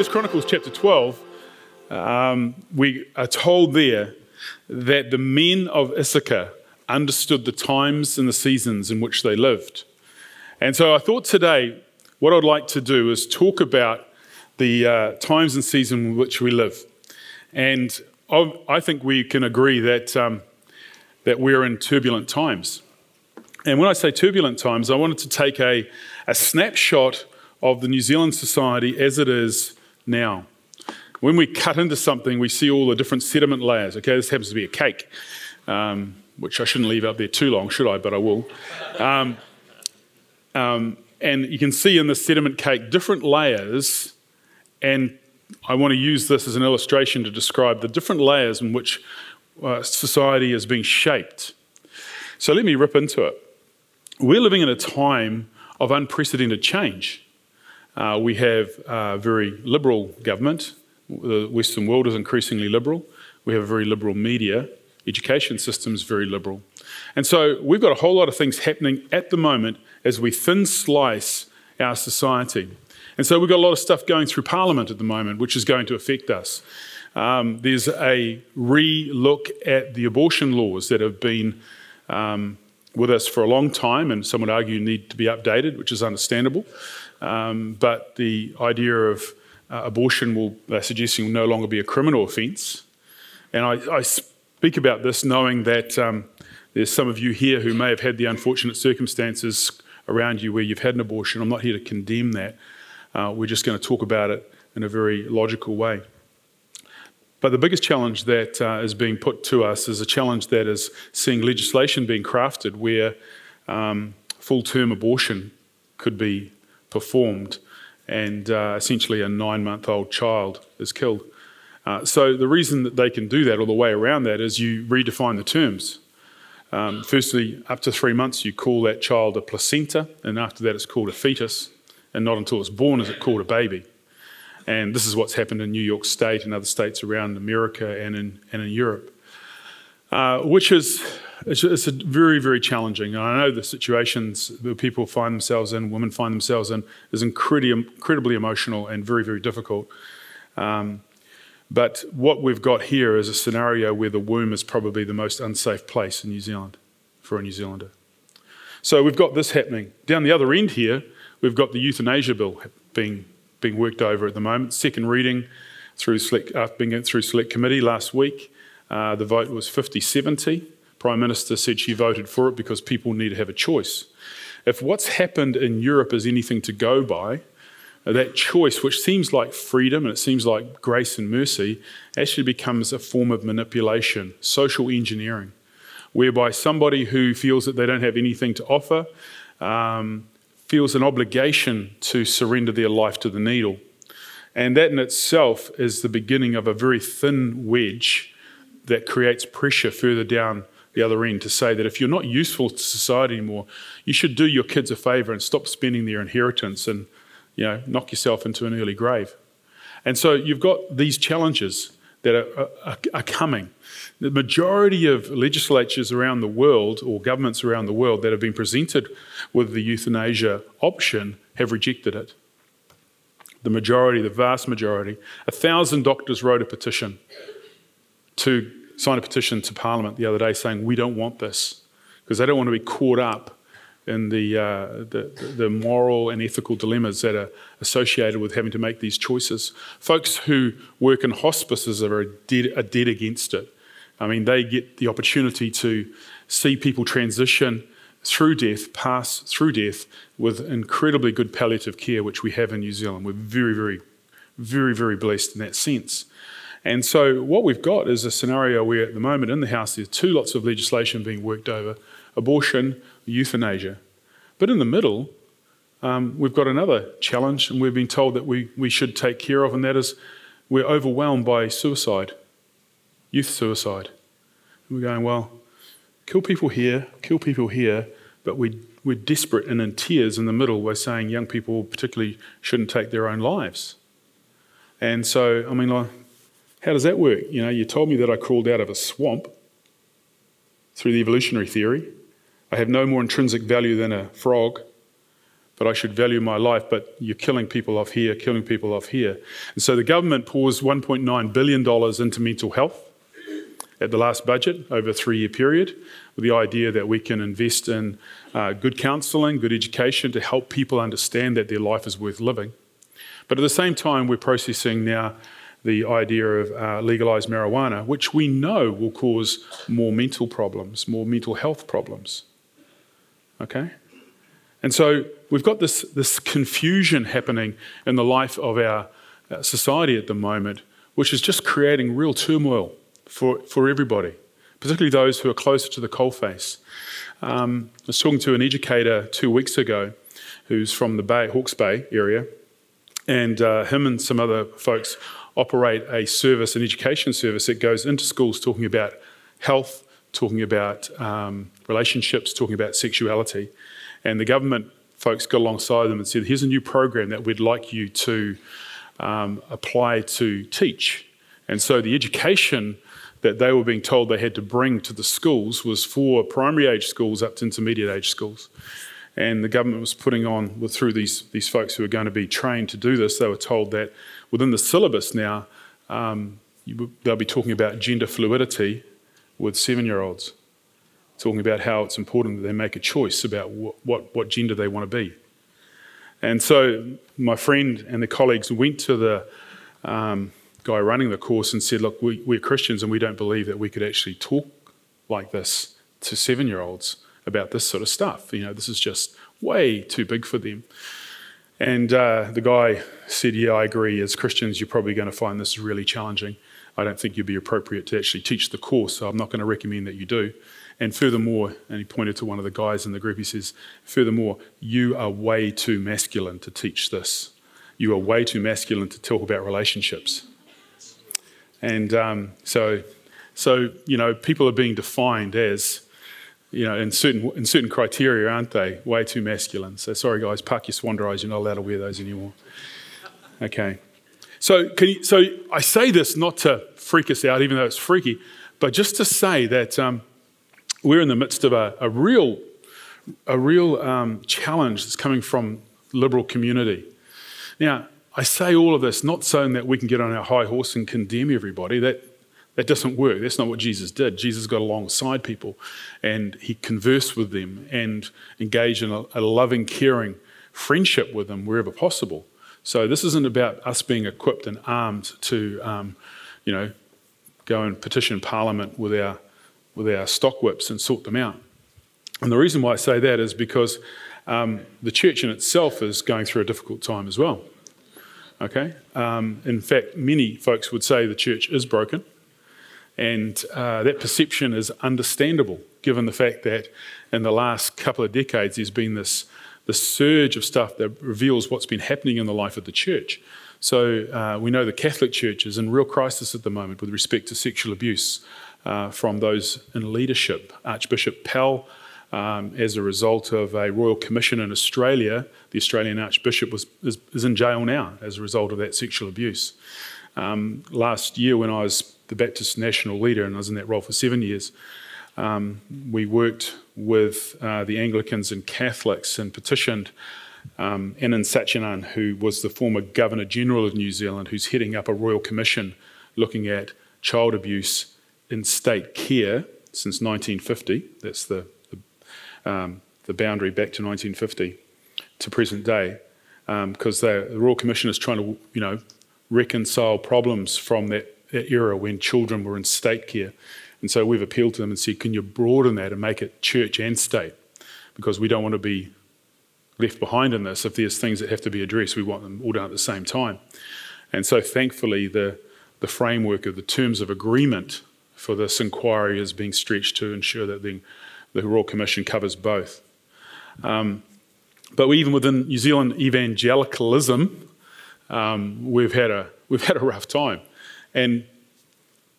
First Chronicles chapter 12, um, we are told there that the men of Issachar understood the times and the seasons in which they lived. And so I thought today, what I'd like to do is talk about the uh, times and season in which we live. And I think we can agree that, um, that we're in turbulent times. And when I say turbulent times, I wanted to take a, a snapshot of the New Zealand society as it is now. When we cut into something, we see all the different sediment layers. Okay, this happens to be a cake, um, which I shouldn't leave out there too long, should I? But I will. Um, um, and you can see in the sediment cake different layers, and I want to use this as an illustration to describe the different layers in which uh, society is being shaped. So let me rip into it. We're living in a time of unprecedented change. Uh, we have a very liberal government. The Western world is increasingly liberal. We have a very liberal media. Education system is very liberal. And so we've got a whole lot of things happening at the moment as we thin slice our society. And so we've got a lot of stuff going through Parliament at the moment, which is going to affect us. Um, there's a re look at the abortion laws that have been um, with us for a long time, and some would argue need to be updated, which is understandable. Um, but the idea of uh, abortion will, they're suggesting, will no longer be a criminal offence. And I, I, speak about this knowing that um, there's some of you here who may have had the unfortunate circumstances around you where you've had an abortion. I'm not here to condemn that. Uh, we're just going to talk about it in a very logical way. But the biggest challenge that uh, is being put to us is a challenge that is seeing legislation being crafted where um, full term abortion could be performed and uh, essentially a nine month old child is killed. Uh, so, the reason that they can do that, or the way around that, is you redefine the terms. Um, firstly, up to three months, you call that child a placenta, and after that, it's called a fetus, and not until it's born is it called a baby. And this is what's happened in New York State and other states around America and in, and in Europe, uh, which is it's, it's very, very challenging. And I know the situations that people find themselves in, women find themselves in, is incredibly, incredibly emotional and very, very difficult. Um, but what we've got here is a scenario where the womb is probably the most unsafe place in New Zealand for a New Zealander. So we've got this happening. Down the other end here, we've got the euthanasia bill being, being worked over at the moment. Second reading through select, uh, being through select committee last week. Uh, the vote was 50 70. Prime Minister said she voted for it because people need to have a choice. If what's happened in Europe is anything to go by, uh, that choice, which seems like freedom and it seems like grace and mercy, actually becomes a form of manipulation, social engineering, whereby somebody who feels that they don't have anything to offer um, feels an obligation to surrender their life to the needle. And that in itself is the beginning of a very thin wedge that creates pressure further down the other end to say that if you're not useful to society anymore, you should do your kids a favour and stop spending their inheritance and you know knock yourself into an early grave. And so you've got these challenges that are, are, are coming. The majority of legislatures around the world or governments around the world that have been presented with the euthanasia option have rejected it. The majority, the vast majority, a thousand doctors wrote a petition to sign a petition to Parliament the other day saying we don't want this because they don't want to be caught up in the, uh, the, the moral and ethical dilemmas that are associated with having to make these choices. Folks who work in hospices are dead, are dead against it. I mean, they get the opportunity to see people transition through death, pass through death with incredibly good palliative care, which we have in New Zealand. We're very, very, very, very blessed in that sense. And so, what we've got is a scenario where, at the moment in the House, there's two lots of legislation being worked over abortion, euthanasia. But in the middle, um, we've got another challenge, and we've been told that we, we should take care of, and that is we're overwhelmed by suicide, youth suicide. And we're going, well, kill people here, kill people here, but we, we're desperate and in tears in the middle. We're saying young people, particularly, shouldn't take their own lives. And so, I mean, like, how does that work? You know, you told me that I crawled out of a swamp through the evolutionary theory. I have no more intrinsic value than a frog. but I should value my life. But you're killing people off here, killing people off here. And so the government pours $1.9 billion into mental health at the last budget over a three year period with the idea that we can invest in uh, good counselling, good education to help people understand that their life is worth living. But at the same time, we're processing now the idea of uh, legalized marijuana, which we know will cause more mental problems, more mental health problems. Okay? And so we've got this, this confusion happening in the life of our uh, society at the moment, which is just creating real turmoil for, for everybody, particularly those who are closer to the coalface. Um, I was talking to an educator two weeks ago who's from the Bay, Hawke's Bay area, and uh, him and some other folks operate a service, an education service that goes into schools talking about health, talking about um, relationships, talking about sexuality. And the government folks got alongside them and said, Here's a new program that we'd like you to um, apply to teach. And so the education that they were being told they had to bring to the schools was for primary age schools up to intermediate age schools. And the government was putting on, through these, these folks who are going to be trained to do this, they were told that within the syllabus now, um, you, they'll be talking about gender fluidity with seven year olds, talking about how it's important that they make a choice about what, what, what gender they want to be. And so my friend and the colleagues went to the um, guy running the course and said, Look, we, we're Christians and we don't believe that we could actually talk like this to seven year olds about this sort of stuff. You know, this is just way too big for them. And uh, the guy said, Yeah, I agree. As Christians, you're probably going to find this really challenging. I don't think you'd be appropriate to actually teach the course, so I'm not going to recommend that you do. And furthermore, and he pointed to one of the guys in the group, he says, Furthermore, you are way too masculine to teach this. You are way too masculine to talk about relationships. And um, so, so, you know, people are being defined as you know, in certain in certain criteria, aren't they? Way too masculine. So sorry, guys, park your Swannies. You're not allowed to wear those anymore. Okay. So you, so I say this not to freak us out, even though it's freaky, but just to say that um, we're in the midst of a, a real a real um, challenge that's coming from liberal community. Now, I say all of this not so that we can get on our high horse and condemn everybody. That that doesn't work. That's not what Jesus did. Jesus got alongside people and he conversed with them and engaged in a, a loving, caring friendship with them wherever possible. So this isn't about us being equipped and armed to, um, you know, go and petition Parliament with our with our stock whips and sort them out. And the reason why I say that is because um, the church in itself is going through a difficult time as well. Okay. Um, in fact, many folks would say the church is broken. And uh, that perception is understandable given the fact that in the last couple of decades there's been this, this surge of stuff that reveals what's been happening in the life of the church. So uh, we know the Catholic Church is in real crisis at the moment with respect to sexual abuse uh, from those in leadership. Archbishop Pell, um, as a result of a royal commission in Australia, the Australian Archbishop was, is, is in jail now as a result of that sexual abuse. Um, last year, when I was the Baptist national leader, and I was in that role for seven years. Um, we worked with uh, the Anglicans and Catholics and petitioned um, Anand who was the former Governor General of New Zealand, who's heading up a royal commission looking at child abuse in state care since 1950. That's the, the, um, the boundary back to 1950 to present day, because um, the Royal Commission is trying to, you know, reconcile problems from that era when children were in state care. And so we've appealed to them and said, can you broaden that and make it church and state? Because we don't want to be left behind in this. If there's things that have to be addressed, we want them all done at the same time. And so thankfully, the, the framework of the terms of agreement for this inquiry is being stretched to ensure that the, the Royal Commission covers both. Um, but even within New Zealand evangelicalism, um, we've, had a, we've had a rough time and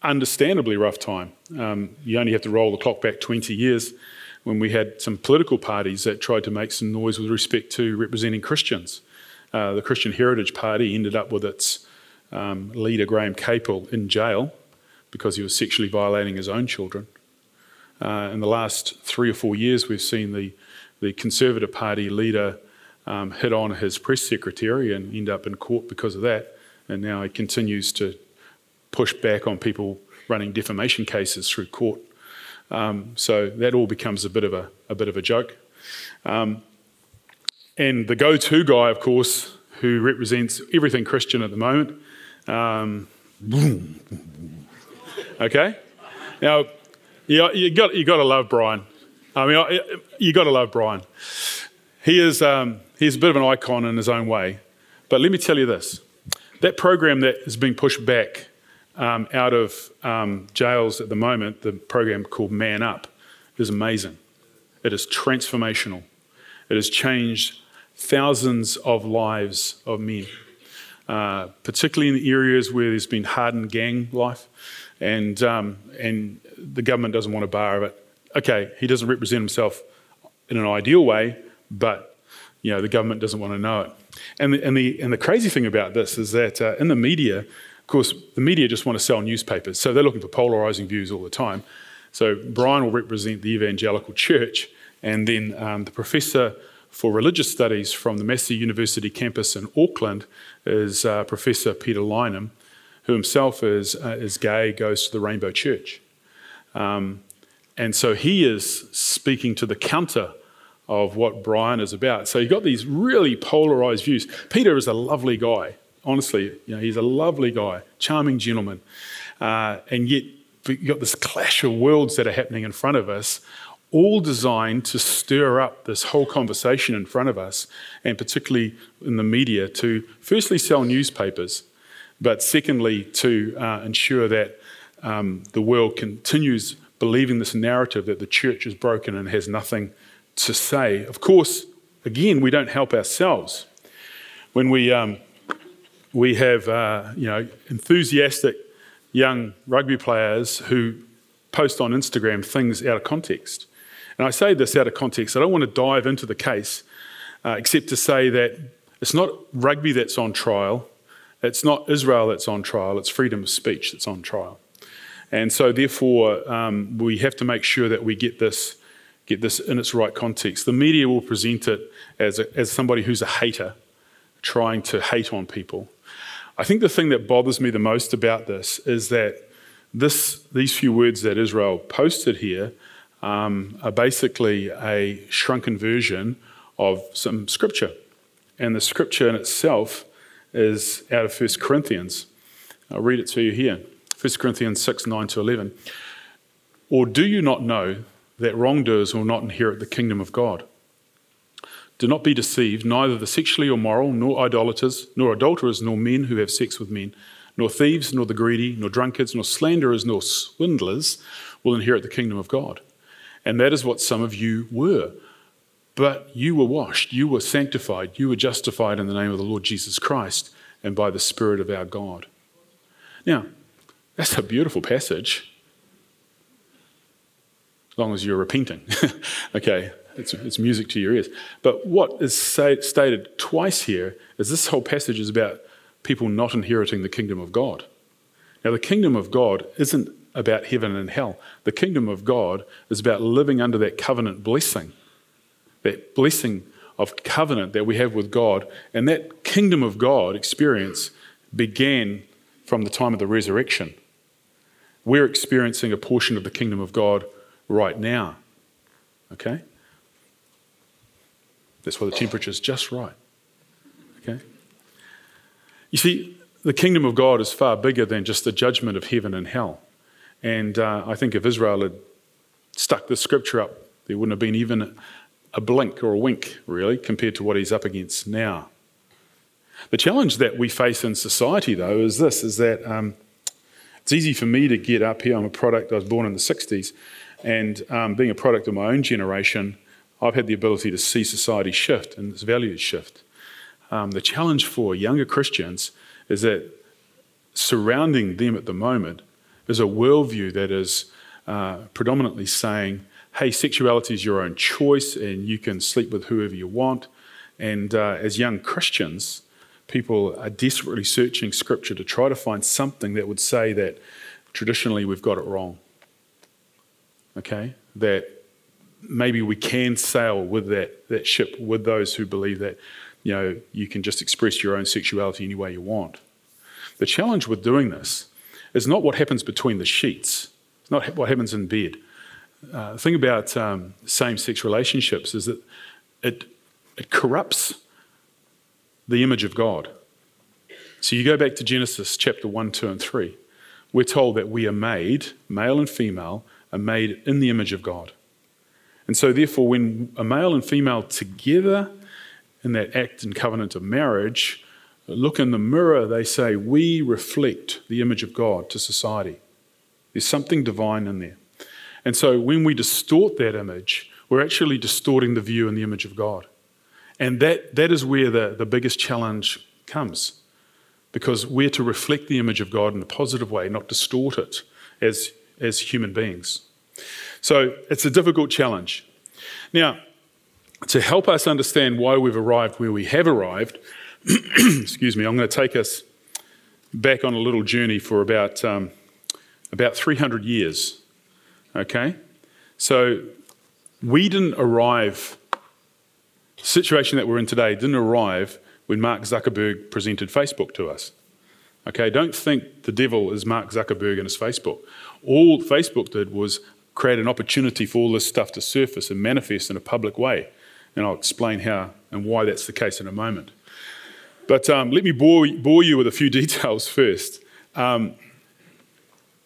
understandably rough time. Um, you only have to roll the clock back 20 years when we had some political parties that tried to make some noise with respect to representing Christians. Uh, the Christian Heritage Party ended up with its um, leader, Graham Capill, in jail because he was sexually violating his own children. Uh, in the last three or four years, we've seen the, the Conservative Party leader um, hit on his press secretary and end up in court because of that. And now he continues to push back on people running defamation cases through court. Um, so that all becomes a bit of a, a bit of a joke. Um, and the go-to guy, of course, who represents everything Christian at the moment. Um, okay, now you, you got you got to love Brian. I mean, you got to love Brian. He is um, he's a bit of an icon in his own way. But let me tell you this: that program that is being pushed back um, out of um, jails at the moment, the program called Man Up, is amazing. It is transformational. It has changed thousands of lives of men, uh, particularly in the areas where there's been hardened gang life, and um, and the government doesn't want a bar of it. Okay, he doesn't represent himself in an ideal way, but you know the government doesn't want to know it. And the, and the, and the crazy thing about this is that uh, in the media, course, the media just want to sell newspapers, so they're looking for polarizing views all the time. So Brian will represent the evangelical church, and then um, the professor for religious studies from the Massey University campus in Auckland is uh, Professor Peter Lineham, who himself is, uh, is gay, goes to the Rainbow Church. Um, and so he is speaking to the counter of what Brian is about. So you've got these really polarized views. Peter is a lovely guy honestly, you know, he's a lovely guy, charming gentleman. Uh, and yet, you've got this clash of worlds that are happening in front of us, all designed to stir up this whole conversation in front of us, and particularly in the media, to firstly sell newspapers, but secondly, to uh, ensure that um, the world continues believing this narrative that the church is broken and has nothing to say. Of course, again, we don't help ourselves. When we um, we have uh, you know enthusiastic young rugby players who post on Instagram things out of context. And I say this out of context. I don't want to dive into the case, uh, except to say that it's not rugby that's on trial. It's not Israel that's on trial. It's freedom of speech that's on trial. And so, therefore, um, we have to make sure that we get this, get this in its right context. The media will present it as, a, as somebody who's a hater, trying to hate on people. I think the thing that bothers me the most about this is that this, these few words that Israel posted here um, are basically a shrunken version of some scripture. And the scripture in itself is out of 1 Corinthians. I'll read it to you here 1 Corinthians 6 9 to 11. Or do you not know that wrongdoers will not inherit the kingdom of God? Do not be deceived, neither the sexually immoral, nor idolaters, nor adulterers, nor men who have sex with men, nor thieves, nor the greedy, nor drunkards, nor slanderers, nor swindlers will inherit the kingdom of God. And that is what some of you were. But you were washed, you were sanctified, you were justified in the name of the Lord Jesus Christ and by the Spirit of our God. Now, that's a beautiful passage, as long as you're repenting. okay, it's, it's music to your ears. But what is say, stated twice here is this whole passage is about people not inheriting the kingdom of God. Now, the kingdom of God isn't about heaven and hell. The kingdom of God is about living under that covenant blessing, that blessing of covenant that we have with God. And that kingdom of God experience began from the time of the resurrection. We're experiencing a portion of the kingdom of God right now. Okay? That's why the temperature is just right. Okay? You see, the kingdom of God is far bigger than just the judgment of heaven and hell. And uh, I think if Israel had stuck the scripture up, there wouldn't have been even a blink or a wink, really, compared to what he's up against now. The challenge that we face in society, though, is this: is that um, it's easy for me to get up here. I'm a product. I was born in the '60s, and um, being a product of my own generation, I've had the ability to see society shift and its values shift. Um, the challenge for younger Christians is that surrounding them at the moment is a worldview that is uh, predominantly saying, hey, sexuality is your own choice and you can sleep with whoever you want. And uh, as young Christians, people are desperately searching scripture to try to find something that would say that traditionally we've got it wrong. Okay? That maybe we can sail with that, that ship with those who believe that you know you can just express your own sexuality any way you want. The challenge with doing this is not what happens between the sheets. It's not what happens in bed. Uh, the thing about um, same-sex relationships is that it it corrupts the image of God. So you go back to Genesis chapter 1, 2, and 3. We're told that we are made, male and female, are made in the image of God. And so, therefore, when a male and female together in that act and covenant of marriage look in the mirror, they say, We reflect the image of God to society. There's something divine in there. And so, when we distort that image, we're actually distorting the view and the image of God. And that, that is where the, the biggest challenge comes. Because we're to reflect the image of God in a positive way, not distort it as, as human beings. So it's a difficult challenge. Now, to help us understand why we've arrived where we have arrived, excuse me, I'm going to take us back on a little journey for about, um, about 300 years. Okay? So we didn't arrive situation that we're in today didn't arrive when Mark Zuckerberg presented Facebook to us. Okay, don't think the devil is Mark Zuckerberg and his Facebook. All Facebook did was create an opportunity for all this stuff to surface and manifest in a public way. And I'll explain how and why that's the case in a moment. But um, let me bore, bore, you with a few details first. Um,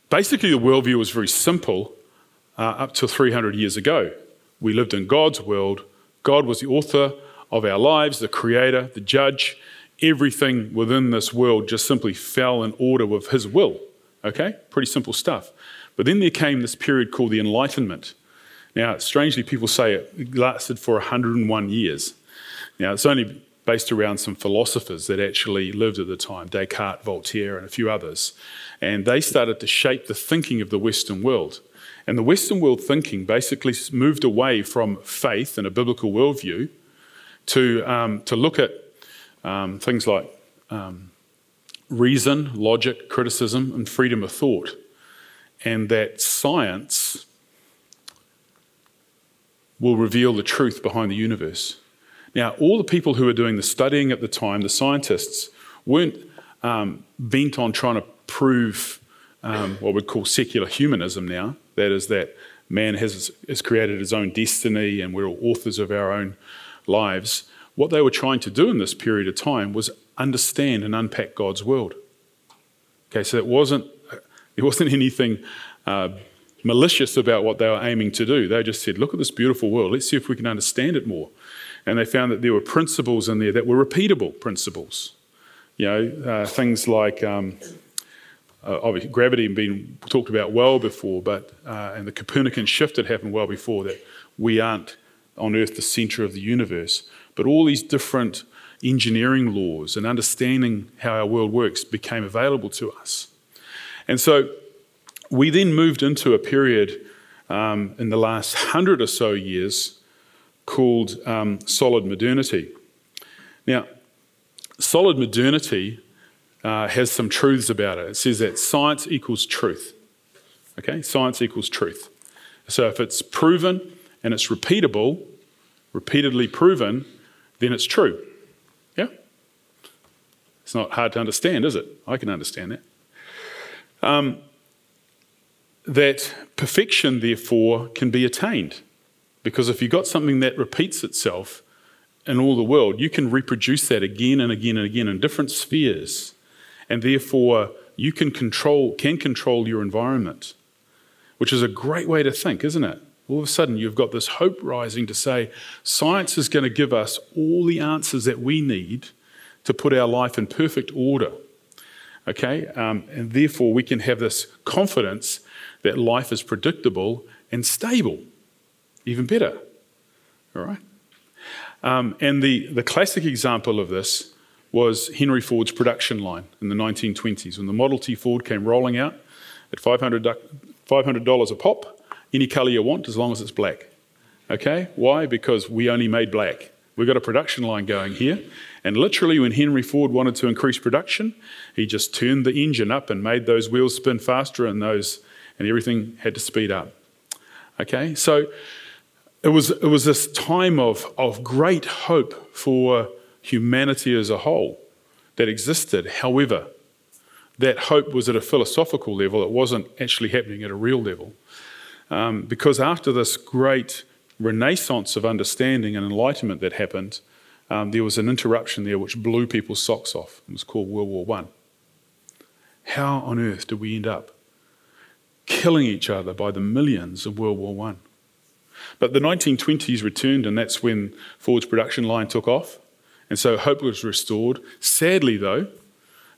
basically, the worldview was very simple uh, up to 300 years ago. We lived in God's world God was the author of our lives, the creator, the judge. Everything within this world just simply fell in order with his will. Okay? Pretty simple stuff. But then there came this period called the Enlightenment. Now, strangely, people say it lasted for 101 years. Now, it's only based around some philosophers that actually lived at the time Descartes, Voltaire, and a few others. And they started to shape the thinking of the Western world. And the Western world thinking basically moved away from faith and a biblical worldview to, um, to look at um, things like um, reason, logic, criticism, and freedom of thought. And that science will reveal the truth behind the universe. Now, all the people who were doing the studying at the time, the scientists, weren't um, bent on trying to prove um, what we'd call secular humanism now. That is, that man has, has created his own destiny and we're all authors of our own lives. What they were trying to do in this period of time was understand and unpack God's world. Okay, so it wasn't, it wasn't anything uh, malicious about what they were aiming to do. They just said, look at this beautiful world, let's see if we can understand it more. And they found that there were principles in there that were repeatable principles. You know, uh, things like um, uh, obviously gravity had been talked about well before, but uh, and the Copernican shift had happened well before that we aren't on Earth the center of the universe. But all these different engineering laws and understanding how our world works became available to us. And so we then moved into a period um, in the last hundred or so years called um, solid modernity. Now, solid modernity uh, has some truths about it. It says that science equals truth. Okay, science equals truth. So if it's proven and it's repeatable, repeatedly proven, then it's true. Yeah? It's not hard to understand, is it? I can understand that. Um, that perfection, therefore, can be attained. Because if you've got something that repeats itself in all the world, you can reproduce that again and again and again in different spheres. And therefore you can control can control your environment which is a great way to think isn't it? All of a sudden you've got this hope rising to say science is going to give us all the answers that we need to put our life in perfect order okay um, and therefore we can have this confidence that life is predictable and stable even better all right um, and the, the classic example of this was Henry Ford's production line in the 1920s when the Model T Ford came rolling out at $500, $500 a pop, any colour you want as long as it's black. Okay? Why? Because we only made black. We've got a production line going here. And literally, when Henry Ford wanted to increase production, he just turned the engine up and made those wheels spin faster and those and everything had to speed up. Okay? So it was, it was this time of, of great hope for humanity as a whole that existed. However, that hope was at a philosophical level, it wasn't actually happening at a real level. Um, because after this great renaissance of understanding and enlightenment that happened, um, there was an interruption there which blew people's socks off. It was called World War One. How on earth did we end up killing each other by the millions in World War One? But the 1920s returned, and that's when Ford's production line took off. And so hope was restored. Sadly, though,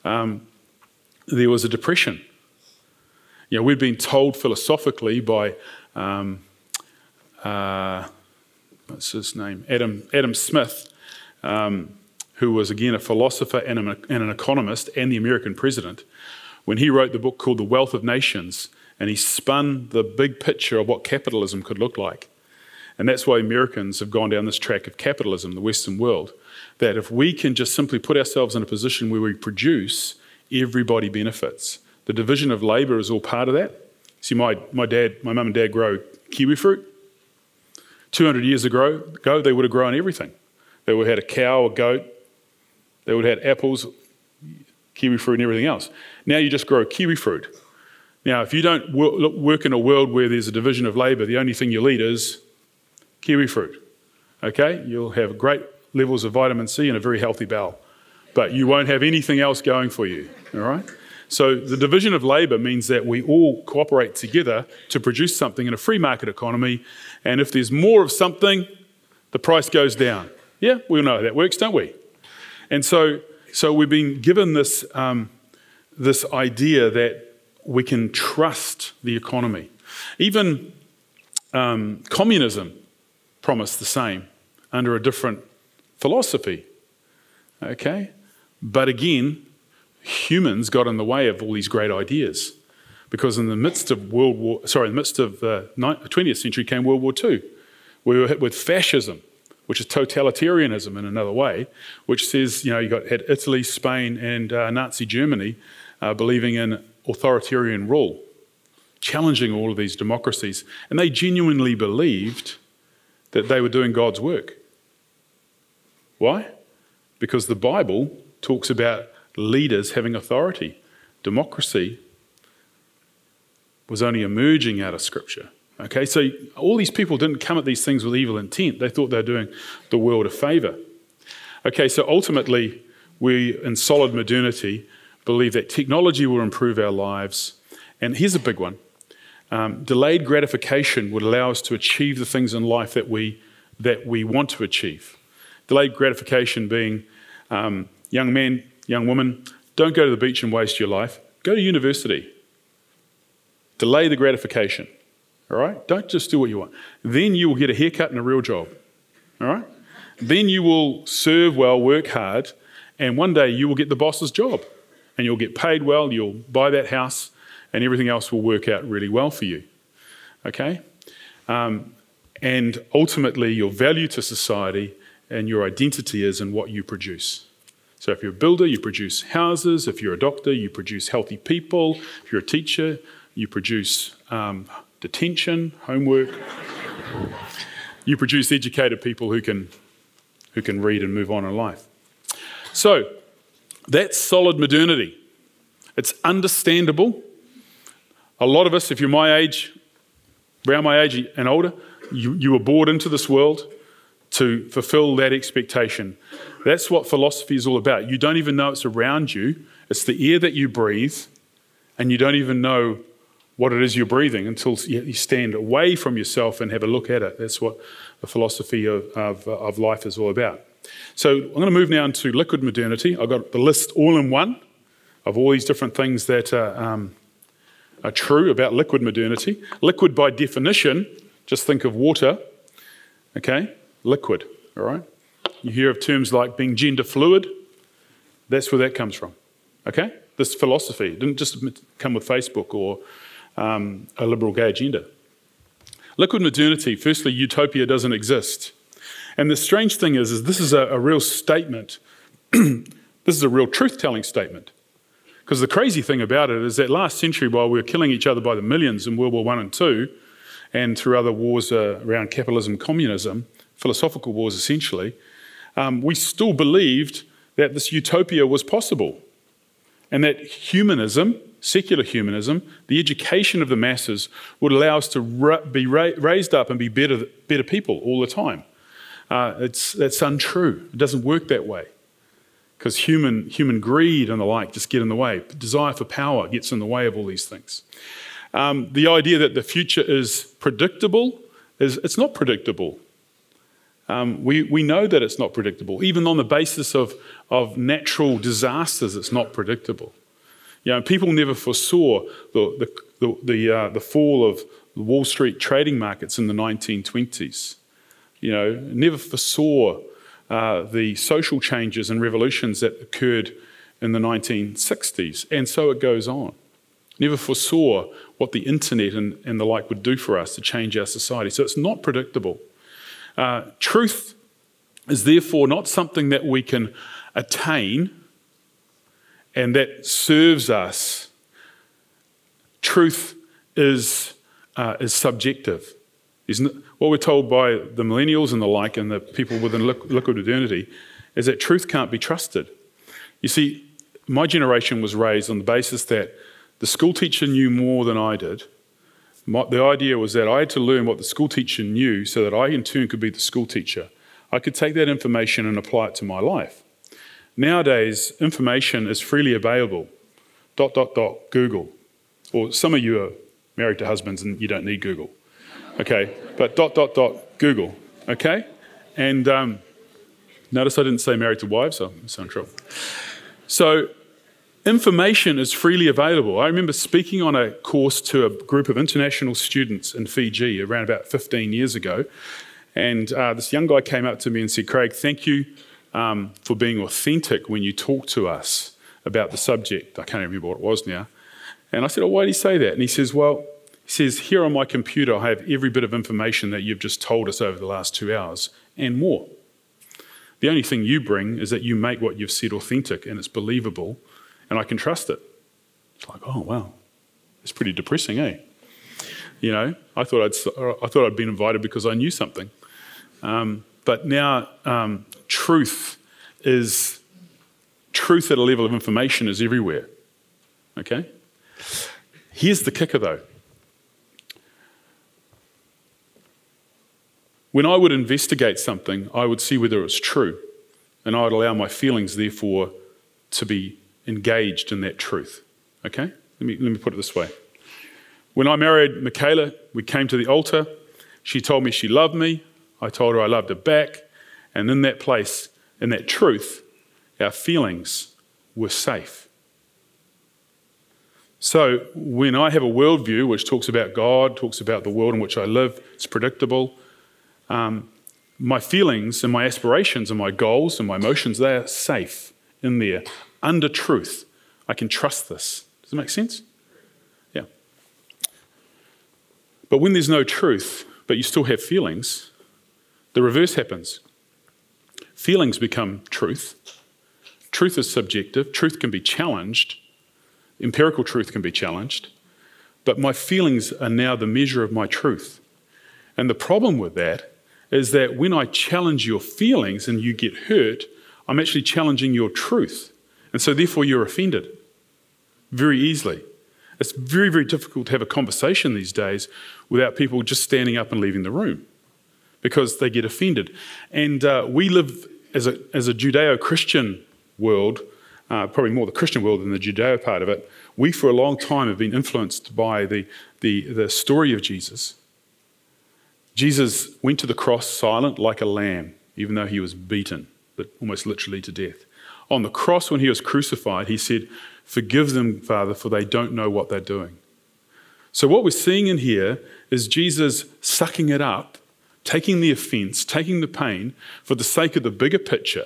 um, there was a depression. You know, we'd been told philosophically by, um, uh, what's his name? Adam, Adam Smith, um, who was again a philosopher and, a, and an economist and the American president, when he wrote the book called The Wealth of Nations, and he spun the big picture of what capitalism could look like. And that's why Americans have gone down this track of capitalism, the Western world, that if we can just simply put ourselves in a position where we produce, everybody benefits. The division of labour is all part of that. See, my, my dad, my mum and dad grow kiwi fruit. 200 years ago, they would have grown everything. They would have had a cow, a goat, they would have had apples, kiwi fruit, and everything else. Now you just grow kiwi fruit. Now, if you don't work in a world where there's a division of labour, the only thing you'll eat is kiwi fruit. Okay? You'll have great levels of vitamin C and a very healthy bowel, but you won't have anything else going for you. All right? So the division of labour means that we all cooperate together to produce something in a free market economy, and if there's more of something, the price goes down. Yeah, we all know how that works, don't we? And so, so we've been given this, um, this idea that we can trust the economy. Even um, communism promised the same under a different philosophy. Okay? But again, humans got in the way of all these great ideas. Because in the midst of World War, sorry, in the midst of the 20th century came World War II. We were hit with fascism, which is totalitarianism in another way, which says, you know, you got had Italy, Spain, and uh, Nazi Germany uh, believing in authoritarian rule, challenging all of these democracies. And they genuinely believed that they were doing God's work. Why? Because the Bible talks about leaders having authority. Democracy was only emerging out of Scripture. Okay, so all these people didn't come at these things with evil intent. They thought they were doing the world a favor. Okay, so ultimately, we in solid modernity believe that technology will improve our lives. And here's a big one um, delayed gratification would allow us to achieve the things in life that we, that we want to achieve. Delayed gratification being um, young men, young woman, don't go to the beach and waste your life. Go to university. Delay the gratification. All right? Don't just do what you want. Then you will get a haircut and a real job. All right? Then you will serve well, work hard, and one day you will get the boss's job and you'll get paid well, you'll buy that house, and everything else will work out really well for you. Okay? Um, and ultimately, your value to society and your identity is in what you produce. So, if you're a builder, you produce houses. If you're a doctor, you produce healthy people. If you're a teacher, you produce um, detention, homework. you produce educated people who can, who can read and move on in life. So, that's solid modernity. It's understandable a lot of us, if you're my age, around my age and older, you, you were brought into this world to fulfill that expectation. That's what philosophy is all about. You don't even know it's around you, it's the air that you breathe, and you don't even know what it is you're breathing until you stand away from yourself and have a look at it. That's what the philosophy of, of, of life is all about. So I'm going to move now into liquid modernity. I've got the list all in one of all these different things that are. Um, are true about liquid modernity. Liquid, by definition, just think of water, okay? Liquid, all right? You hear of terms like being gender fluid. That's where that comes from, okay? This philosophy didn't just come with Facebook or um, a liberal gay agenda. Liquid modernity, firstly, utopia doesn't exist. And the strange thing is, is this is a, a real statement. this is a real truth telling statement. Because the crazy thing about it is that last century, while we were killing each other by the millions in World War I and II, and through other wars uh, around capitalism, communism, philosophical wars essentially, um, we still believed that this utopia was possible and that humanism, secular humanism, the education of the masses would allow us to ra- be ra- raised up and be better, better people all the time. Uh, it's, that's untrue. It doesn't work that way because human, human greed and the like just get in the way. Desire for power gets in the way of all these things. Um, the idea that the future is predictable is it's not predictable. Um, we, we know that it's not predictable. Even on the basis of, of natural disasters, it's not predictable. You know, people never foresaw the, the, the, uh, the fall of the Wall Street trading markets in the 1920s. You know, never foresaw uh, the social changes and revolutions that occurred in the 1960s. And so it goes on. Never foresaw what the internet and, and the like would do for us to change our society. So it's not predictable. Uh, truth is therefore not something that we can attain and that serves us. Truth is, uh, is subjective. Isn't what we're told by the millennials and the like, and the people within liquid modernity, is that truth can't be trusted. You see, my generation was raised on the basis that the school teacher knew more than I did, my, the idea was that I had to learn what the school teacher knew so that I, in turn, could be the school teacher. I could take that information and apply it to my life. Nowadays, information is freely available. Dot, dot, dot, Google. Or some of you are married to husbands and you don't need Google. Okay, but dot, dot, dot, Google. Okay? And um, notice I didn't say married to wives, so I'm in trouble. So Information is freely available. I remember speaking on a course to a group of international students in Fiji around about 15 years ago. And uh, this young guy came up to me and said, Craig, thank you um, for being authentic when you talk to us about the subject. I can't remember what it was now. And I said, Oh, why did he say that? And he says, Well, he says, Here on my computer, I have every bit of information that you've just told us over the last two hours and more. The only thing you bring is that you make what you've said authentic and it's believable and I can trust it. It's like, oh, wow, it's pretty depressing, eh? You know, I thought I'd, I thought I'd been invited because I knew something. Um, but now, um, truth is truth at a level of information is everywhere. Okay? Here's the kicker though. When I would investigate something, I would see whether it was true, and I would allow my feelings, therefore, to be engaged in that truth. Okay? Let me, let me put it this way. When I married Michaela, we came to the altar. She told me she loved me. I told her I loved her back. And in that place, in that truth, our feelings were safe. So when I have a worldview which talks about God, talks about the world in which I live, it's predictable. Um, my feelings and my aspirations and my goals and my emotions, they are safe in there under truth. I can trust this. Does it make sense? Yeah. But when there's no truth, but you still have feelings, the reverse happens. Feelings become truth. Truth is subjective, truth can be challenged, empirical truth can be challenged, but my feelings are now the measure of my truth. And the problem with that is that when I challenge your feelings and you get hurt, I'm actually challenging your truth. And so, therefore, you're offended very easily. It's very, very difficult to have a conversation these days without people just standing up and leaving the room because they get offended. And uh, we live as a, as a Judeo Christian world, uh, probably more the Christian world than the Judeo part of it. We, for a long time, have been influenced by the, the, the story of Jesus. Jesus went to the cross silent like a lamb, even though he was beaten, but almost literally to death. On the cross, when he was crucified, he said, Forgive them, Father, for they don't know what they're doing. So, what we're seeing in here is Jesus sucking it up, taking the offense, taking the pain for the sake of the bigger picture.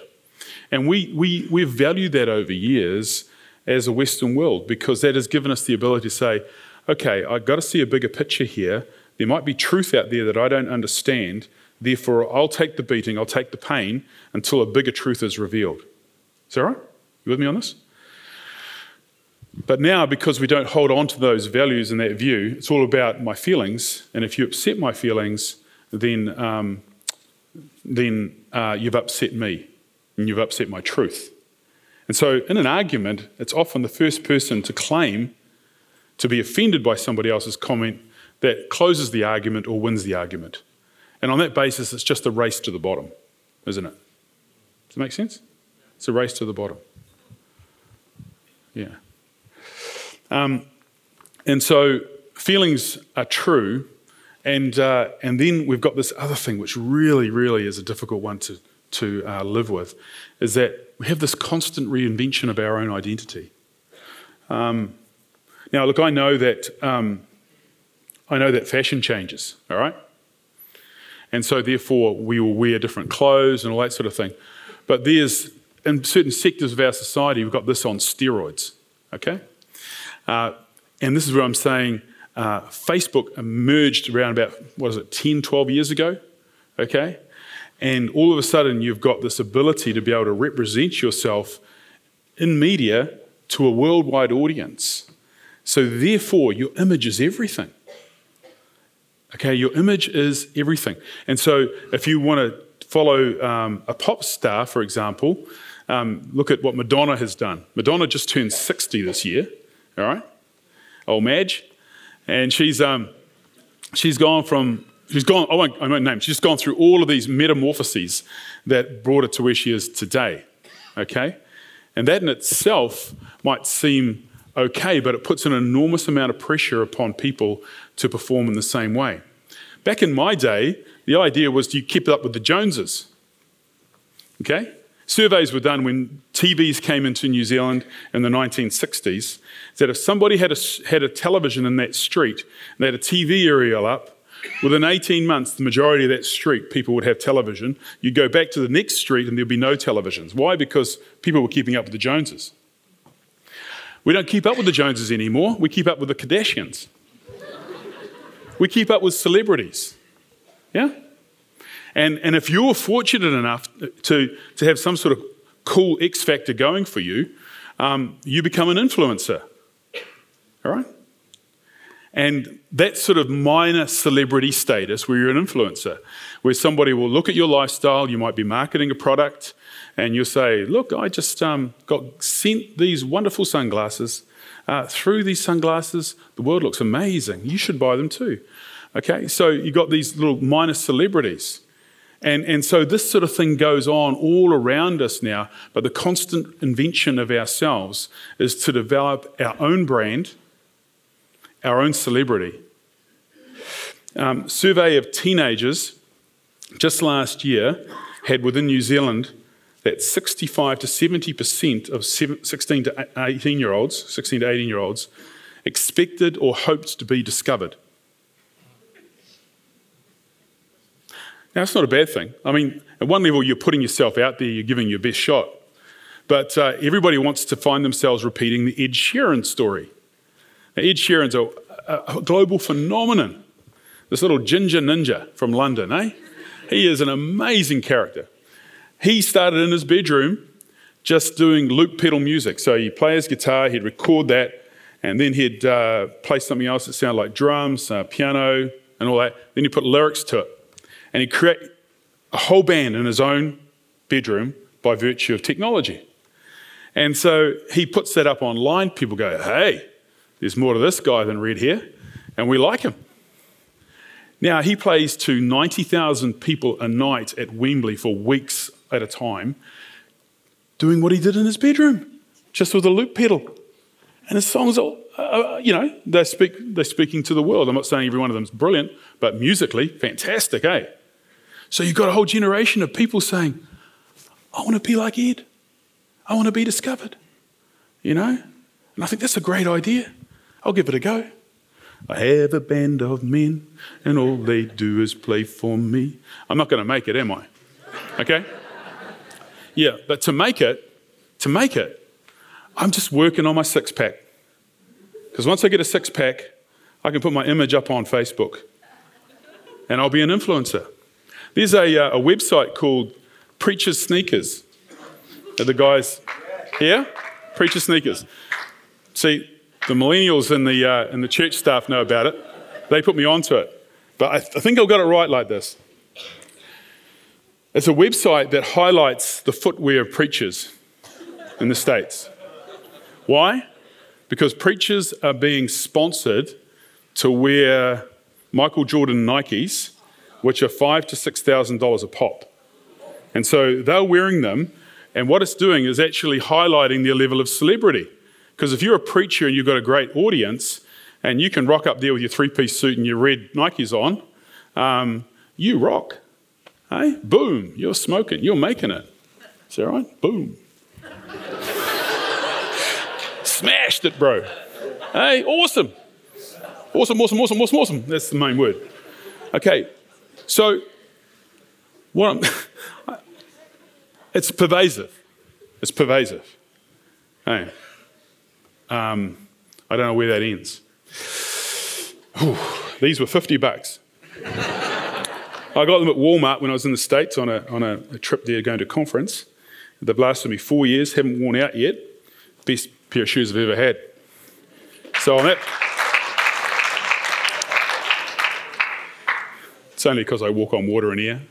And we, we, we've valued that over years as a Western world because that has given us the ability to say, okay, I've got to see a bigger picture here. There might be truth out there that I don't understand. Therefore, I'll take the beating, I'll take the pain until a bigger truth is revealed. Is that right? You with me on this? But now, because we don't hold on to those values and that view, it's all about my feelings. And if you upset my feelings, then, um, then uh, you've upset me and you've upset my truth. And so, in an argument, it's often the first person to claim to be offended by somebody else's comment that closes the argument or wins the argument. And on that basis, it's just a race to the bottom, isn't it? Does it make sense? It's a race to the bottom. Yeah. Um, and so feelings are true, and, uh, and then we've got this other thing which really, really is a difficult one to, to uh, live with, is that we have this constant reinvention of our own identity. Um, now, look, I know that um, I know that fashion changes, all right? And so, therefore, we will wear different clothes and all that sort of thing. But there's, in certain sectors of our society, we've got this on steroids, okay? Uh, and this is where I'm saying uh, Facebook emerged around about, what is it, 10, 12 years ago, okay? And all of a sudden, you've got this ability to be able to represent yourself in media to a worldwide audience. So, therefore, your image is everything. Okay, your image is everything. And so, if you want to follow um, a pop star, for example, um, look at what Madonna has done. Madonna just turned 60 this year, all right? Old Madge. And she's, um, she's gone from, she's gone, I won't, I won't name, she's gone through all of these metamorphoses that brought her to where she is today, okay? And that in itself might seem okay, but it puts an enormous amount of pressure upon people to perform in the same way. Back in my day, the idea was you keep up with the Joneses. Okay? Surveys were done when TVs came into New Zealand in the 1960s that if somebody had a, had a television in that street, and they had a TV aerial up, within 18 months, the majority of that street, people would have television. You'd go back to the next street and there'd be no televisions. Why? Because people were keeping up with the Joneses. We don't keep up with the Joneses anymore, we keep up with the Kardashians. we keep up with celebrities. Yeah? And, and if you're fortunate enough to, to have some sort of cool X factor going for you, um, you become an influencer. All right? And that sort of minor celebrity status where you're an influencer, where somebody will look at your lifestyle, you might be marketing a product, and you'll say, Look, I just um, got sent these wonderful sunglasses. Uh, through these sunglasses, the world looks amazing. You should buy them too. Okay, so you've got these little minor celebrities. And, and so this sort of thing goes on all around us now, but the constant invention of ourselves is to develop our own brand, our own celebrity. Um, survey of teenagers just last year had within New Zealand that 65 to 70% of 16 to 18 year olds, 16 to 18 year olds, expected or hoped to be discovered. Now, that's not a bad thing. I mean, at one level, you're putting yourself out there, you're giving your best shot. But uh, everybody wants to find themselves repeating the Ed Sheeran story. Now, Ed Sheeran's a, a, global phenomenon. This little ginger ninja from London, eh? He is an amazing character. He started in his bedroom just doing loop pedal music. So he'd play his guitar, he'd record that, and then he'd uh, play something else that sounded like drums, uh, piano, and all that. Then he'd put lyrics to it. And he'd create a whole band in his own bedroom by virtue of technology. And so he puts that up online. People go, hey, there's more to this guy than red hair, and we like him. Now, he plays to 90,000 people a night at Wembley for weeks at a time, doing what he did in his bedroom, just with a loop pedal. And his songs are, uh, uh, you know, they speak, they're speaking to the world. I'm not saying every one of them is brilliant, but musically, fantastic, eh? So you've got a whole generation of people saying, I want to be like Ed. I want to be discovered. You know? And I think that's a great idea. I'll give it a go. I have a band of men, and all they do is play for me. I'm not going to make it, am I? Okay? Yeah, but to make it, to make it, I'm just working on my six pack. Because once I get a six pack, I can put my image up on Facebook and I'll be an influencer. There's a, uh, a website called Preacher's Sneakers. Are the guys here? Preacher's Sneakers. See, the millennials and the, uh, and the church staff know about it. They put me onto it. But I, th- I think I got it right like this. It's a website that highlights the footwear of preachers in the States. Why? Because preachers are being sponsored to wear Michael Jordan Nikes, which are five to six thousand dollars a pop. And so they're wearing them, and what it's doing is actually highlighting their level of celebrity. Because if you're a preacher and you've got a great audience, and you can rock up there with your three-piece suit and your red Nikes on, um, you rock. Hey, boom, you're smoking, you're making it. Is that right? Boom. Smashed it, bro. Hey, awesome. Awesome, awesome, awesome, awesome, awesome. That's the main word. Okay, so what I'm, it's pervasive. It's pervasive. Hey, um, I don't know where that ends. Whew, these were 50 bucks. I got them at Walmart when I was in the States on a, on a, a trip there going to a conference. They've lasted me four years, haven't worn out yet. Best pair of shoes I've ever had. So on that. It's only because I walk on water and air.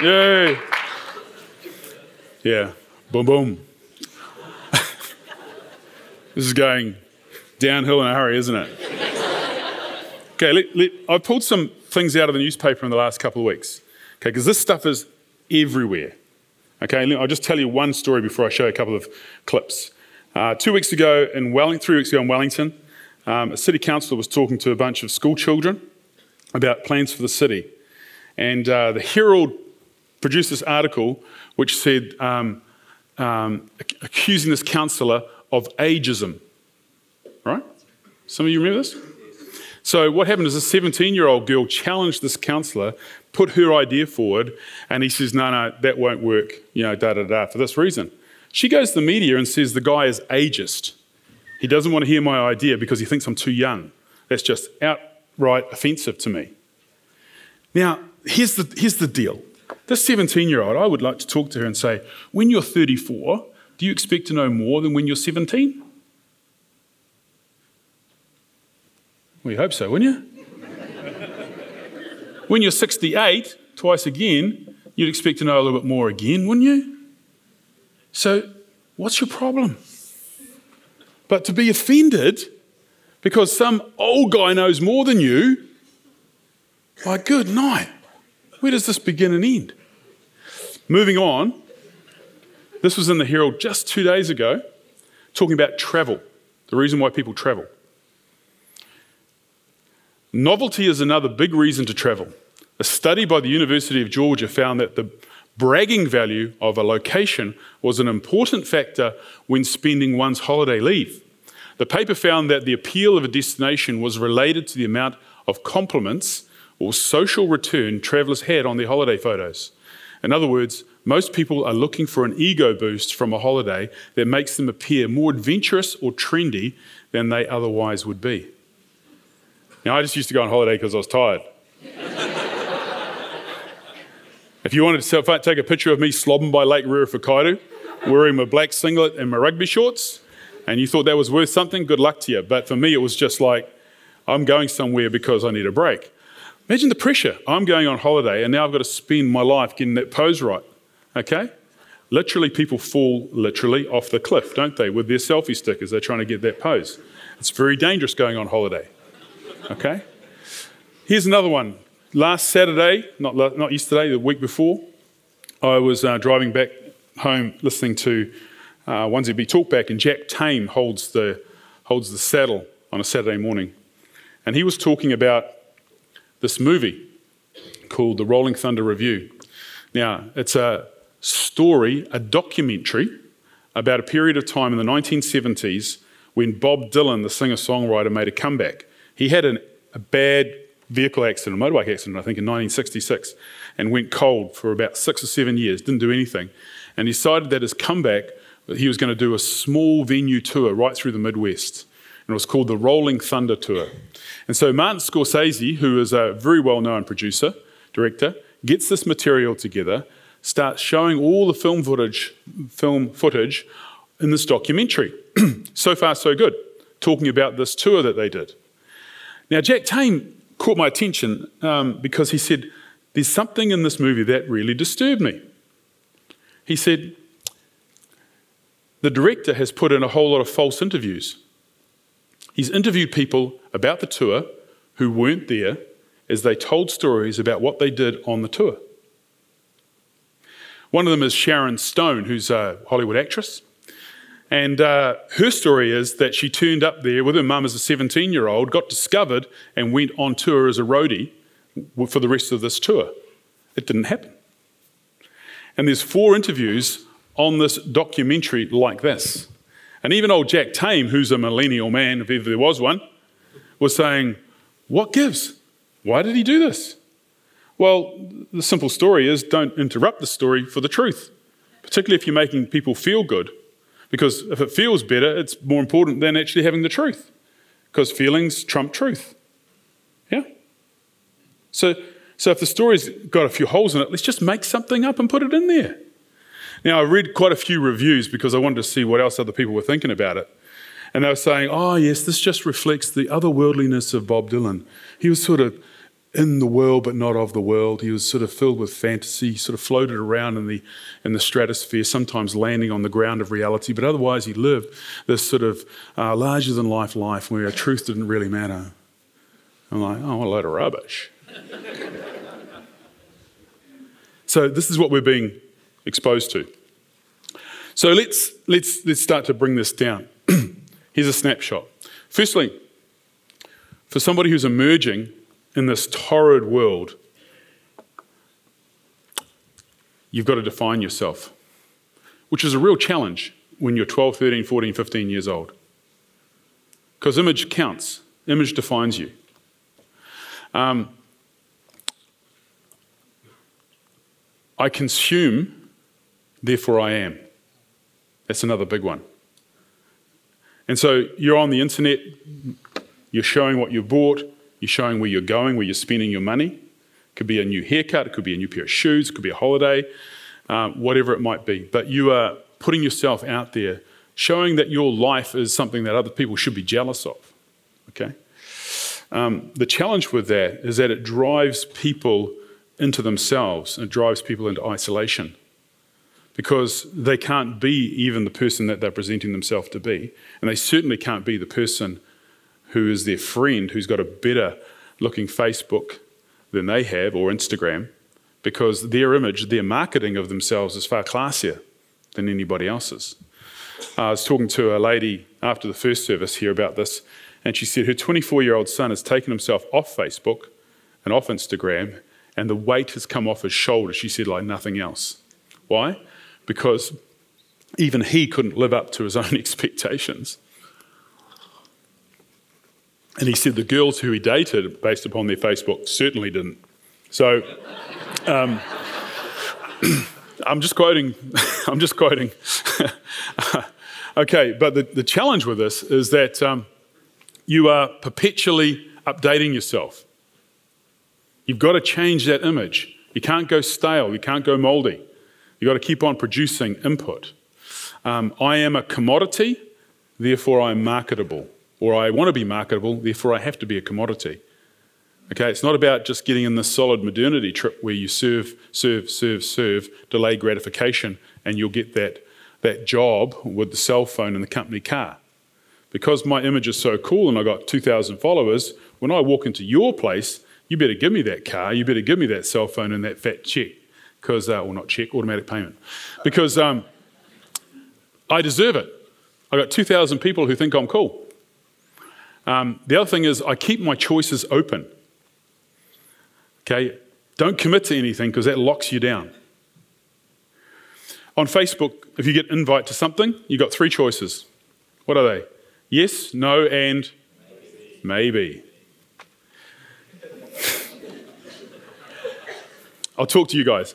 Yay! Yeah, boom, boom. this is going downhill in a hurry, isn't it? Okay, let, let, I pulled some things out of the newspaper in the last couple of weeks. Okay, because this stuff is everywhere. Okay, I'll just tell you one story before I show a couple of clips. Uh, two weeks ago in Wellington, three weeks ago in Wellington, um, a city councillor was talking to a bunch of school children about plans for the city. And uh, the Herald produced this article which said, um, um, accusing this councillor of ageism. Right? Some of you remember this? So, what happened is a 17 year old girl challenged this counsellor, put her idea forward, and he says, No, no, that won't work, you know, da da da, for this reason. She goes to the media and says the guy is ageist. He doesn't want to hear my idea because he thinks I'm too young. That's just outright offensive to me. Now, here's the, here's the deal. This 17 year old, I would like to talk to her and say, When you're 34, do you expect to know more than when you're 17? We hope so, wouldn't you? when you're 68, twice again, you'd expect to know a little bit more again, wouldn't you? So, what's your problem? But to be offended because some old guy knows more than you, my good night. Where does this begin and end? Moving on, this was in the Herald just two days ago, talking about travel, the reason why people travel. Novelty is another big reason to travel. A study by the University of Georgia found that the bragging value of a location was an important factor when spending one's holiday leave. The paper found that the appeal of a destination was related to the amount of compliments or social return travelers had on their holiday photos. In other words, most people are looking for an ego boost from a holiday that makes them appear more adventurous or trendy than they otherwise would be. Now, I just used to go on holiday because I was tired. If you wanted to take a picture of me slobbing by Lake Ruruwhakairu, wearing my black singlet and my rugby shorts, and you thought that was worth something, good luck to you. But for me, it was just like, I'm going somewhere because I need a break. Imagine the pressure. I'm going on holiday, and now I've got to spend my life getting that pose right. Okay? Literally, people fall literally off the cliff, don't they, with their selfie stickers? They're trying to get that pose. It's very dangerous going on holiday. Okay? Here's another one. Last Saturday, not, not yesterday, the week before, I was uh, driving back home listening to uh, 1ZB Talkback, and Jack Tame holds the, holds the saddle on a Saturday morning. And he was talking about this movie called The Rolling Thunder Revue. Now, it's a story, a documentary about a period of time in the 1970s when Bob Dylan, the singer songwriter, made a comeback. He had an, a bad vehicle accident, a motorbike accident, I think, in 1966, and went cold for about six or seven years, didn't do anything, and decided that his comeback, he was going to do a small venue tour right through the Midwest. And it was called the Rolling Thunder Tour. And so Martin Scorsese, who is a very well known producer, director, gets this material together, starts showing all the film footage, film footage in this documentary. so far, so good, talking about this tour that they did. Now, Jack Tame caught my attention um, because he said, There's something in this movie that really disturbed me. He said, The director has put in a whole lot of false interviews. He's interviewed people about the tour who weren't there as they told stories about what they did on the tour. One of them is Sharon Stone, who's a Hollywood actress. And uh, her story is that she turned up there with her mum as a 17 year old, got discovered, and went on tour as a roadie for the rest of this tour. It didn't happen. And there's four interviews on this documentary like this. And even old Jack Tame, who's a millennial man, if ever there was one, was saying, What gives? Why did he do this? Well, the simple story is don't interrupt the story for the truth, particularly if you're making people feel good. Because if it feels better, it's more important than actually having the truth. Because feelings trump truth. Yeah? So, so if the story's got a few holes in it, let's just make something up and put it in there. Now, I read quite a few reviews because I wanted to see what else other people were thinking about it. And they were saying, oh, yes, this just reflects the otherworldliness of Bob Dylan. He was sort of in the world but not of the world. He was sort of filled with fantasy, sort of floated around in the, in the stratosphere, sometimes landing on the ground of reality, but otherwise he lived this sort of uh, larger than life life where truth didn't really matter. I'm like, oh, what a load of rubbish. so this is what we're being exposed to. So let's, let's, let's start to bring this down. Here's a snapshot. Firstly, for somebody who's emerging in this torrid world, you've got to define yourself, which is a real challenge when you're 12, 13, 14, 15 years old. Because image counts, image defines you. Um, I consume, therefore I am. That's another big one. And so you're on the internet, you're showing what you bought, you're showing where you're going, where you're spending your money. It could be a new haircut, it could be a new pair of shoes, it could be a holiday, uh, whatever it might be. But you are putting yourself out there, showing that your life is something that other people should be jealous of. Okay? Um, the challenge with that is that it drives people into themselves, it drives people into isolation because they can't be even the person that they're presenting themselves to be. And they certainly can't be the person who is their friend who's got a better looking Facebook than they have or Instagram because their image, their marketing of themselves is far classier than anybody else's. Uh, I was talking to a lady after the first service here about this, and she said her 24 year old son has taken himself off Facebook and off Instagram, and the weight has come off his shoulders, she said, like nothing else. Why? Because even he couldn't live up to his own expectations. And he said the girls who he dated, based upon their Facebook, certainly didn't. So um, I'm just quoting. I'm just quoting. okay, but the, the challenge with this is that um, you are perpetually updating yourself. You've got to change that image. You can't go stale. You can't go moldy. You've got to keep on producing input. Um, I am a commodity, therefore I'm marketable or I want to be marketable, therefore I have to be a commodity. Okay, it's not about just getting in this solid modernity trip where you serve, serve, serve, serve, delay gratification, and you'll get that, that job with the cell phone and the company car. Because my image is so cool and I got 2,000 followers, when I walk into your place, you better give me that car, you better give me that cell phone and that fat check. Because, uh, well, not check, automatic payment. Because um, I deserve it. I got 2,000 people who think I'm cool. Um, the other thing is, I keep my choices open. Okay? Don't commit to anything because that locks you down. On Facebook, if you get invite to something, you've got three choices. What are they? Yes, no, and maybe. maybe. I'll talk to you guys.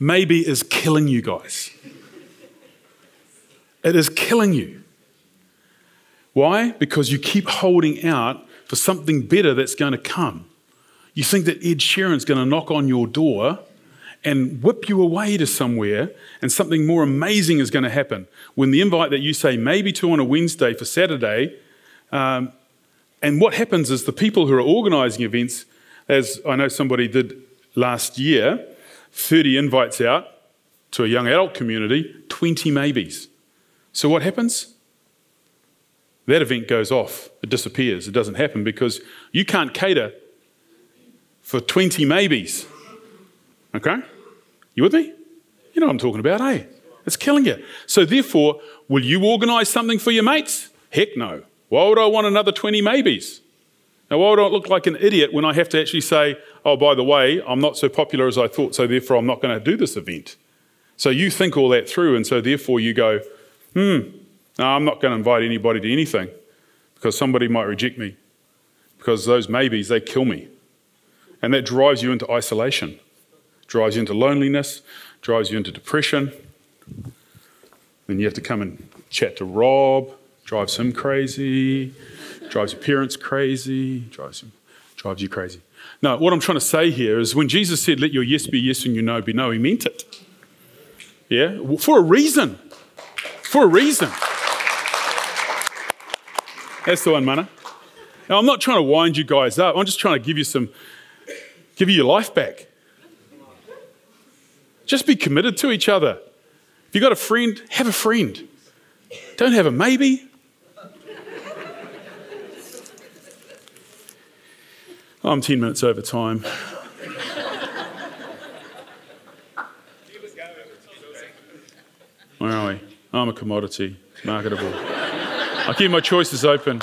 maybe is killing you guys. It is killing you. Why? Because you keep holding out for something better that's going to come. You think that Ed Sheeran's going to knock on your door and whip you away to somewhere, and something more amazing is going to happen. When the invite that you say maybe to on a Wednesday for Saturday, um, and what happens is the people who are organizing events, as I know somebody did last year, 30 invites out to a young adult community, 20 maybes. So what happens? That event goes off, it disappears, it doesn't happen because you can't cater for 20 maybes. Okay? You with me? You know what I'm talking about, eh? It's killing you. So, therefore, will you organise something for your mates? Heck no. Why would I want another 20 maybes? Now, why would I look like an idiot when I have to actually say, oh, by the way, I'm not so popular as I thought, so therefore I'm not going to do this event? So you think all that through, and so therefore you go, hmm, no, I'm not going to invite anybody to anything because somebody might reject me. Because those maybes, they kill me. And that drives you into isolation drives you into loneliness, drives you into depression. Then you have to come and chat to Rob, drives him crazy, drives your parents crazy, drives, him, drives you crazy. No, what I'm trying to say here is when Jesus said, Let your yes be yes and your no be no, he meant it. Yeah? For a reason. For a reason. That's the one, Mana. Now, I'm not trying to wind you guys up. I'm just trying to give you some, give you your life back. Just be committed to each other. If you've got a friend, have a friend. Don't have a maybe. I'm 10 minutes over time. Where are we? I'm a commodity, marketable. I keep my choices open.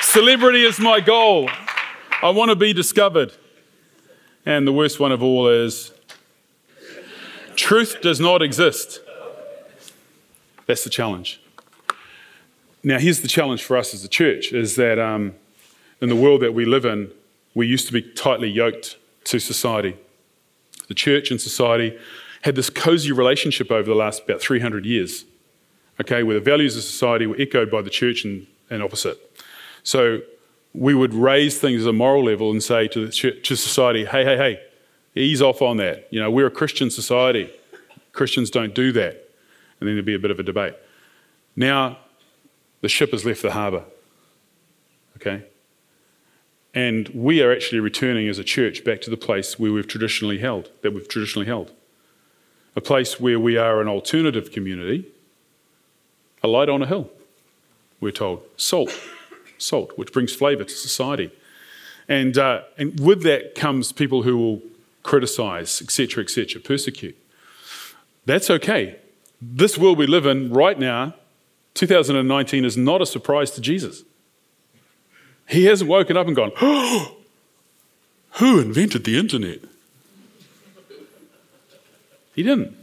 Celebrity is my goal. I want to be discovered. And the worst one of all is truth does not exist. That's the challenge. Now, here's the challenge for us as a church is that um, in the world that we live in, we used to be tightly yoked to society. The church and society had this cozy relationship over the last about 300 years, okay, where the values of society were echoed by the church and, and opposite. So we would raise things at a moral level and say to, the, to society, hey, hey, hey, ease off on that. You know, we're a Christian society. Christians don't do that. And then there'd be a bit of a debate. Now, the ship has left the harbour. Okay? And we are actually returning as a church back to the place where we've traditionally held, that we've traditionally held. A place where we are an alternative community, a light on a hill, we're told. Salt salt, which brings flavour to society. And, uh, and with that comes people who will criticise, etc., etc., persecute. That's okay. This world we live in right now, 2019, is not a surprise to Jesus. He hasn't woken up and gone, oh, who invented the internet? He didn't.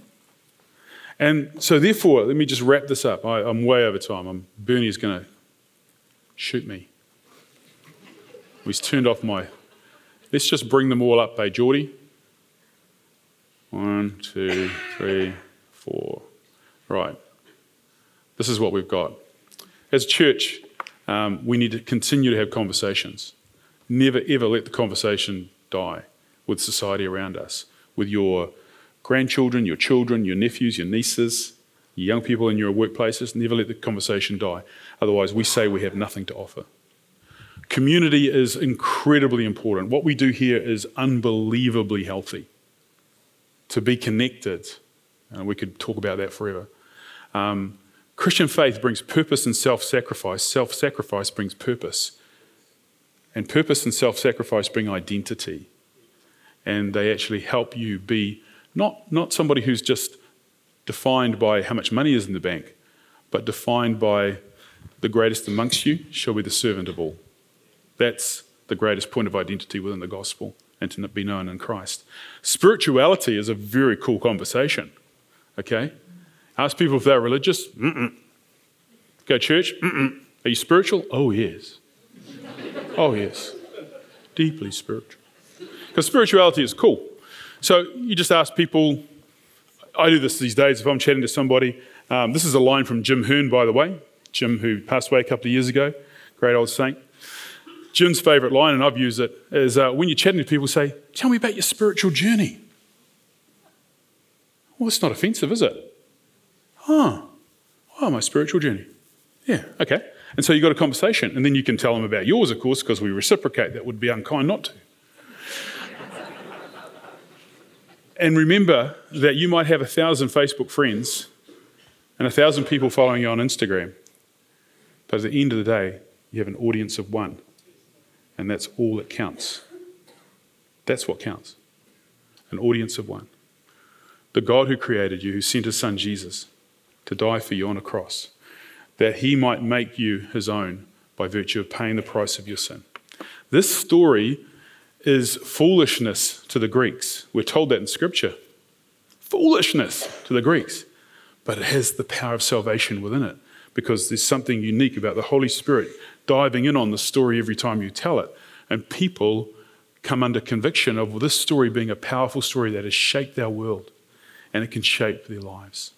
And so, therefore, let me just wrap this up. I, am way over time. I'm, Bernie is going to shoot me. He's turned off my. Let's just bring them all up, eh, Geordie? One, two, three, four. Right. This is what we've got. As a church, um, we need to continue to have conversations. Never, ever let the conversation die with society around us, with your grandchildren, your children, your nephews, your nieces, your young people in your workplaces, never let the conversation die. Otherwise, we say we have nothing to offer. Community is incredibly important. What we do here is unbelievably healthy. To be connected, and we could talk about that forever. Um, Christian faith brings purpose and self sacrifice. Self sacrifice brings purpose. And purpose and self sacrifice bring identity. And they actually help you be not, not somebody who's just defined by how much money is in the bank, but defined by the greatest amongst you shall be the servant of all. That's the greatest point of identity within the gospel and to be known in Christ. Spirituality is a very cool conversation. Okay? Ask people if they're religious. Mm-mm. Go church. Mm-mm. Are you spiritual? Oh, yes. Oh, yes. Deeply spiritual. Because spirituality is cool. So you just ask people, I do this these days if I'm chatting to somebody. Um, this is a line from Jim Hearn, by the way. Jim, who passed away a couple of years ago, great old saint. Jim's favourite line, and I've used it, is uh, when you're chatting to people, say, Tell me about your spiritual journey. Well, it's not offensive, is it? Oh, oh, my spiritual journey. Yeah, okay. And so you've got a conversation, and then you can tell them about yours, of course, because we reciprocate. That would be unkind not to. And remember that you might have a thousand Facebook friends and a thousand people following you on Instagram. But at the end of the day, you have an audience of one. And that's all that counts. That's what counts an audience of one. The God who created you, who sent his son Jesus to die for you on a cross, that he might make you his own by virtue of paying the price of your sin. This story is foolishness to the Greeks. We're told that in Scripture. Foolishness to the Greeks. But it has the power of salvation within it because there's something unique about the Holy Spirit diving in on the story every time you tell it. And people come under conviction of this story being a powerful story that has shaped our world and it can shape their lives.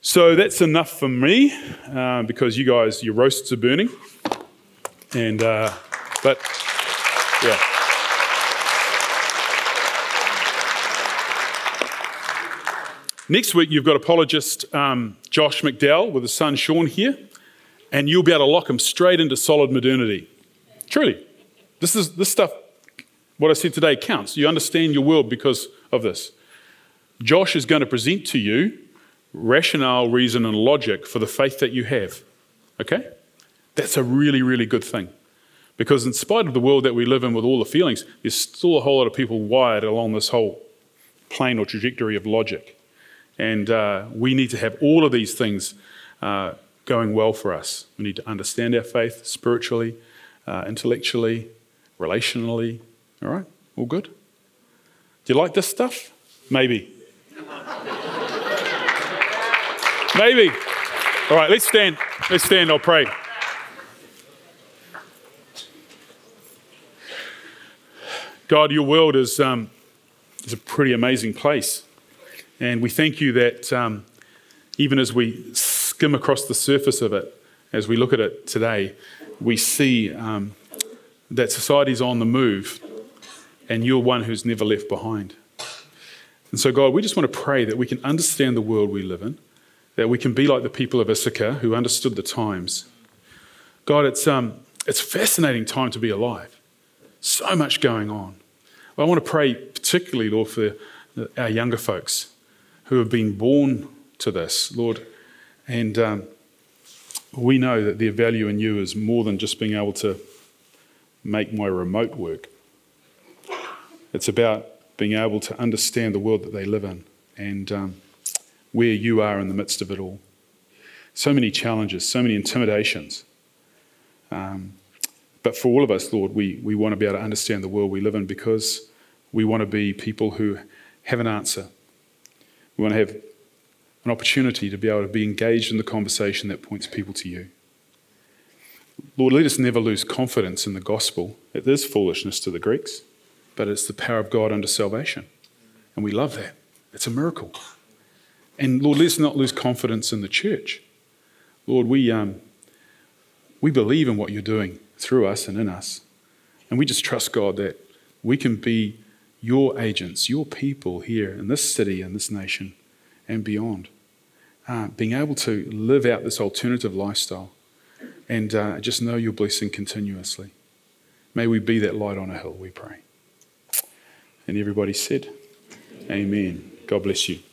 So that's enough for me uh, because you guys, your roasts are burning. And, uh, but, yeah. Next week, you've got apologist um, Josh McDowell with his son Sean here, and you'll be able to lock him straight into solid modernity. Truly, this is this stuff. What I said today counts. You understand your world because of this. Josh is going to present to you rationale, reason, and logic for the faith that you have. Okay? That's a really, really good thing. Because, in spite of the world that we live in with all the feelings, there's still a whole lot of people wired along this whole plane or trajectory of logic. And uh, we need to have all of these things uh, going well for us. We need to understand our faith spiritually, uh, intellectually, relationally. All right? All good? Do you like this stuff? Maybe. Maybe. All right, let's stand. Let's stand. I'll pray. God, your world is, um, is a pretty amazing place. And we thank you that um, even as we skim across the surface of it, as we look at it today, we see um, that society's on the move and you're one who's never left behind. And so, God, we just want to pray that we can understand the world we live in, that we can be like the people of Issachar who understood the times. God, it's, um, it's a fascinating time to be alive. So much going on. I want to pray particularly, Lord, for our younger folks who have been born to this, Lord. And um, we know that their value in you is more than just being able to make my remote work. It's about being able to understand the world that they live in and um, where you are in the midst of it all. So many challenges, so many intimidations. Um, but for all of us, Lord, we, we want to be able to understand the world we live in because we want to be people who have an answer. We want to have an opportunity to be able to be engaged in the conversation that points people to you. Lord, let us never lose confidence in the gospel. It is foolishness to the Greeks, but it's the power of God unto salvation. And we love that. It's a miracle. And Lord, let's not lose confidence in the church. Lord, we, um, we believe in what you're doing through us and in us. And we just trust, God, that we can be your agents, your people here in this city and this nation and beyond. Uh, being able to live out this alternative lifestyle and uh, just know your blessing continuously. May we be that light on a hill, we pray. And everybody said, Amen. God bless you.